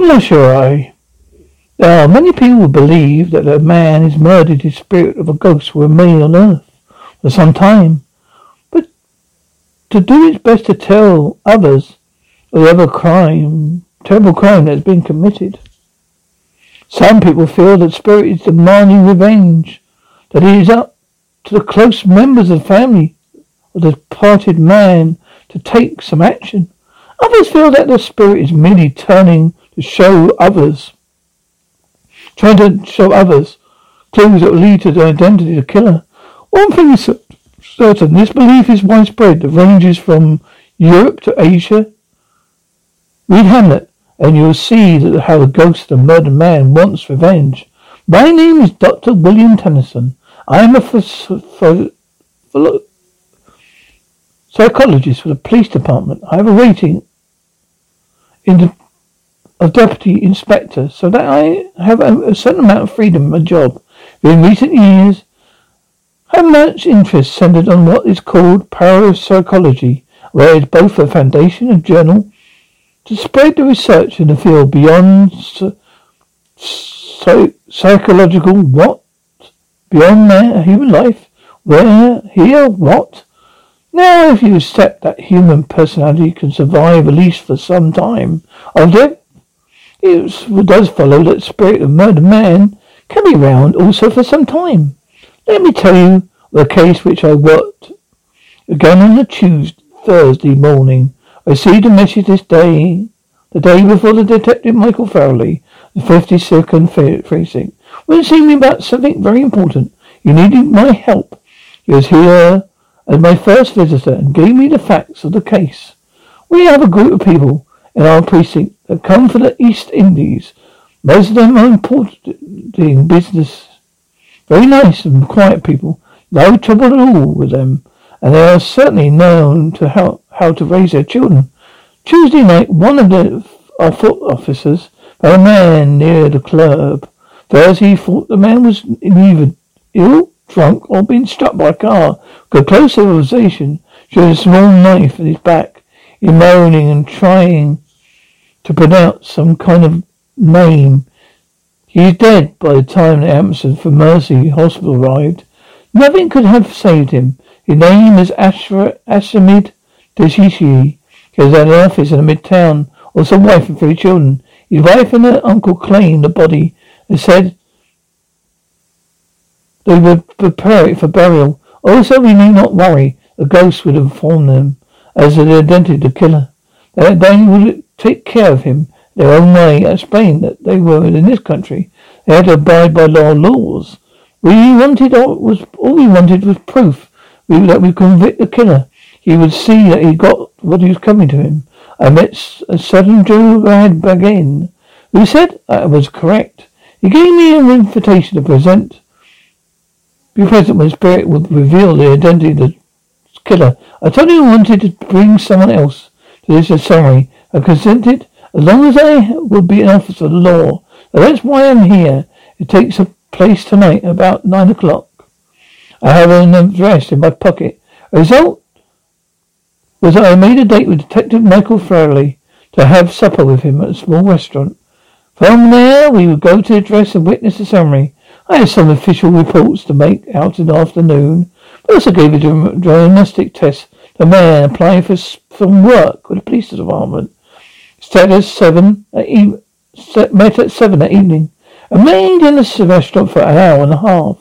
Monsieur, there are many people who believe that a man has murdered his spirit of a ghost who remained on earth for some time, but to do its best to tell others of the other crime, terrible crime that has been committed. Some people feel that spirit is demanding revenge, that it is up to the close members of the family of the departed man to take some action. Others feel that the spirit is merely turning to show others, trying to show others clues that will lead to the identity of the killer. One thing is certain, this belief is widespread. It ranges from Europe to Asia. Read Hamlet, and you'll see that how the ghost of the murdered man wants revenge. My name is Dr. William Tennyson. I am a psychologist for the police department. I have a rating in the of deputy inspector so that I have a, a certain amount of freedom in my job. In recent years, I have much interest centered on what is called parapsychology, where it is both a foundation and journal to spread the research in the field beyond so, psychological what? Beyond that, human life? Where? Here? What? Now, if you accept that human personality can survive at least for some time, death, it does follow that spirit of murdered man can be round also for some time. Let me tell you the case which I worked again on the Tuesday, Thursday morning. I received a message this day, the day before the detective Michael Farley, the 52nd precinct, was to see me about something very important. He needed my help. He was here as my first visitor and gave me the facts of the case. We have a group of people in our precinct that come from the East Indies. Most of them are importing business. Very nice and quiet people. No trouble at all with them. And they are certainly known to how, how to raise their children. Tuesday night, one of the our foot officers found a man near the club. First, he thought the man was either ill, drunk, or being struck by a car. Got close observation showed a small knife in his back. He moaning and trying to pronounce some kind of name. He's dead by the time the ambulance for Mercy Hospital arrived. Nothing could have saved him. His name is Ashra Deshishi. He has an office in the midtown, also wife and three children. His wife and her uncle claimed the body and said they would prepare it for burial. Also, we need not worry. A ghost would inform them as to the identity of the killer. Uh, they would take care of him their own way, explain that they were in this country. They had to abide by law laws. We wanted all, was all we wanted was proof we, that we convict the killer. He would see that he got what he was coming to him. I met a sudden Joe Rad who said I was correct. He gave me an invitation to present. Be present when spirit would reveal the identity of the killer. I told him I wanted to bring someone else this sorry. I consented As long as I would be an officer of the law. that's why I'm here. It takes a place tonight about nine o'clock. I have an address in my pocket. A result was that I made a date with Detective Michael Farley to have supper with him at a small restaurant. From there, we would go to the address and witness the summary. I had some official reports to make out in the afternoon, but also gave a diagnostic test a man applying for some work with the police department. Status seven uh, at e- met at seven that evening. Remained in the restaurant for an hour and a half.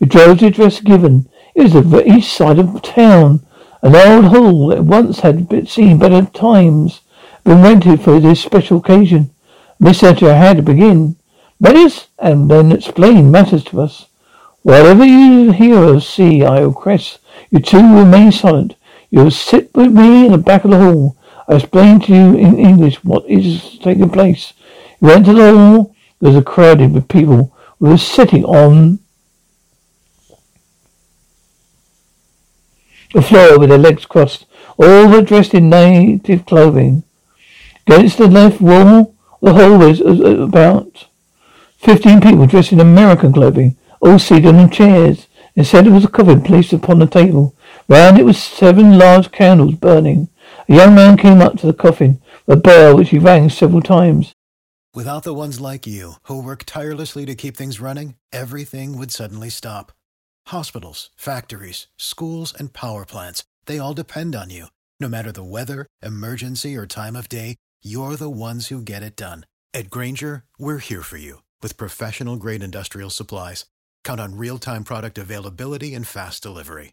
We drove to the address given. It was the east side of town. An old hall that once had been seen better times, been rented for this special occasion. Miss Etcher had to begin. Us and then explain matters to us. Whatever you hear or see, I Cress, you two remain silent. You will sit with me in the back of the hall. I explain to you in English what is taking place. You went to the hall. There was a crowded with people who were sitting on the floor with their legs crossed. All were dressed in native clothing. Against the left wall the hall was uh, uh, about fifteen people dressed in American clothing, all seated on chairs. Instead, was a coffin placed upon the table. Round it was seven large candles burning. A young man came up to the coffin, a bell which he rang several times. Without the ones like you, who work tirelessly to keep things running, everything would suddenly stop. Hospitals, factories, schools, and power plants, they all depend on you. No matter the weather, emergency, or time of day, you're the ones who get it done. At Grainger, we're here for you with professional grade industrial supplies. Count on real time product availability and fast delivery.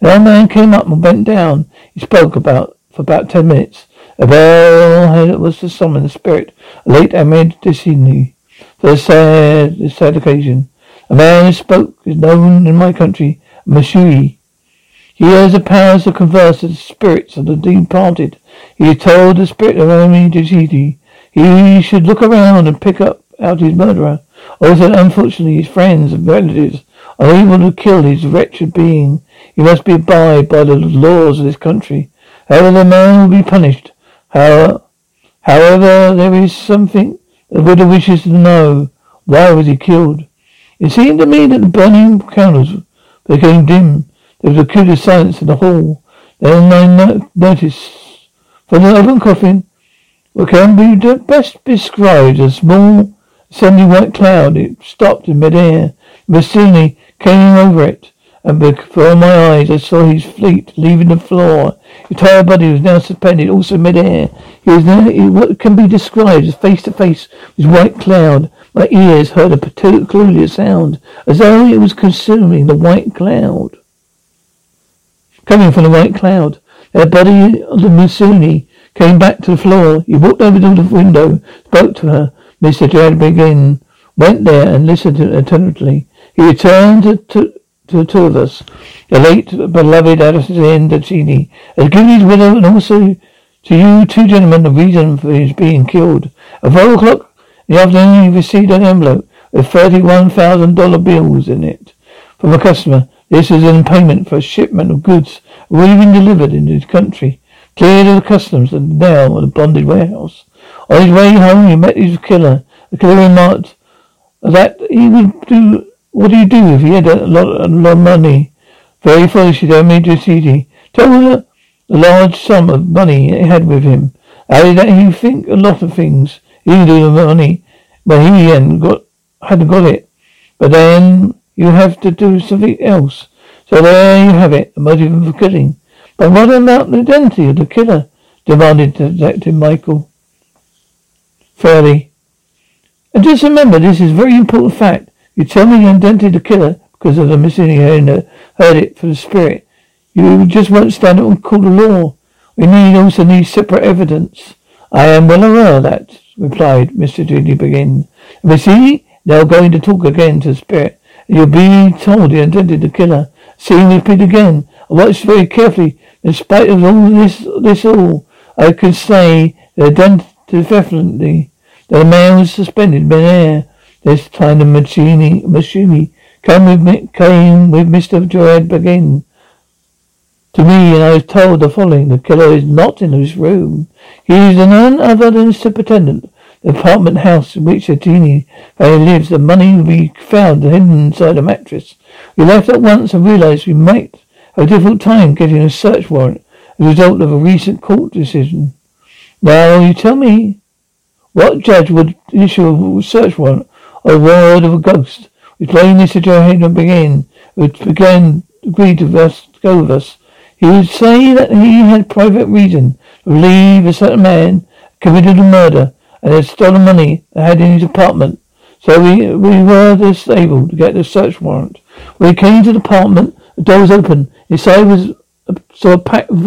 An old man came up and bent down. He spoke about for about ten minutes. A bell was to summon the spirit, a late Ahmed Destiny, for the sad, the sad occasion. A man who spoke is known in my country, Mashui. He has the powers to converse with the spirits of the departed. He told the spirit of Ahmed Destiny he should look around and pick up out his murderer. Also, unfortunately, his friends and relatives are able to kill his wretched being. He must be abide by the laws of this country. However, the man will be punished. However, however, there is something the widow wishes to know. Why was he killed? It seemed to me that the burning candles became dim. There was a curious silence in the hall. Then I no- noticed from the open coffin what can be best described as a small ascending white cloud. It stopped in midair. Suddenly came over it and before my eyes I saw his fleet leaving the floor. His entire body was now suspended, also mid-air. He was now what can be described as face to face with white cloud. My ears heard a peculiar sound, as though it was consuming the white cloud. Coming from the white cloud, the body of the Musuni came back to the floor. He walked over to the window, spoke to her. Mr. Jad began, went there and listened attentively. He returned to, to to the two of us. The late beloved Addison Dancini has given his widow and also to you two gentlemen the reason for his being killed. At four o'clock in the afternoon he received an envelope with thirty-one thousand dollar bills in it from a customer. This is in payment for a shipment of goods already been delivered into his country, cleared of the customs and now at a bonded warehouse. On his way home he met his killer. The killer remarked that he would do what do you do if he had a lot, a lot of money? Very foolishly, a CD. Told her the large sum of money he had with him. Added that he think a lot of things. He do the money, but he hadn't got, hadn't got it. But then you have to do something else. So there you have it, a motive for killing. But what about the identity of the killer? demanded Detective Michael. Farley. And just remember, this is a very important fact. You tell me you indented the killer because of the missing heard, heard it for the spirit. You just won't stand up and call the law. We need also need separate evidence. I am well aware of that, replied Mr. Judy Begin. We see, they're going to talk again to the spirit. You'll be told he intended the killer. Seeing repeat again. I watched very carefully. In spite of all this, this all, I can say that definitely that a man was suspended mid-air. This time the Machini came with me, came with Mr. Gerard Begin to me, and I was told the following: the killer is not in his room. He is none other than the superintendent. The apartment house in which the genie lives. The money be found hidden inside a mattress. We left at once and realized we might have a difficult time getting a search warrant as a result of a recent court decision. Now you tell me what judge would issue a search warrant a word of a ghost? We blame Mr. Joe Hayden begin, who began agreed to us, go with us. He would say that he had private reason to believe a certain man committed a murder and had stolen money that had in his apartment. So we we were thus able to get the search warrant. When we came to the apartment, the door was open. Inside was saw a pack of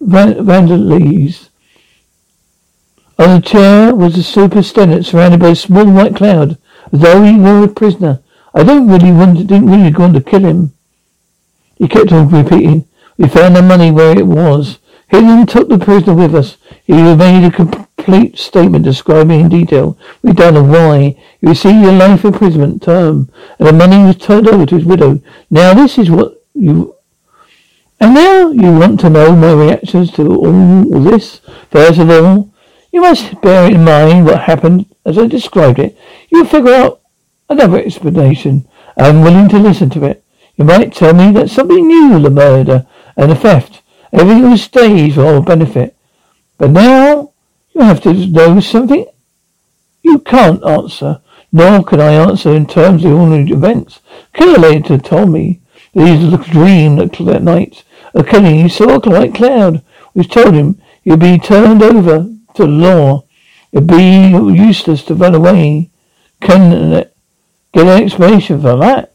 vandalies on the chair was a superintendent surrounded by a small white cloud, as though he were a prisoner. I don't really want to, didn't really want to kill him. He kept on repeating. We found the money where it was. Hidden took the prisoner with us. He made a complete statement describing in detail we don't know why. He received a life imprisonment term, and the money was turned over to his widow. Now this is what you and now you want to know my reactions to all this? First of all, you must bear in mind what happened as I described it. You figure out another explanation. I'm willing to listen to it. You might tell me that somebody knew the murder and the theft. Everything was staged for our benefit. But now you have to know something you can't answer, nor can I answer in terms of ordinary events. Killer later told me that he was dream that night killing. He saw a white cloud, which told him he'd be turned over to law. It'd be useless to run away. Can uh, get an explanation for that?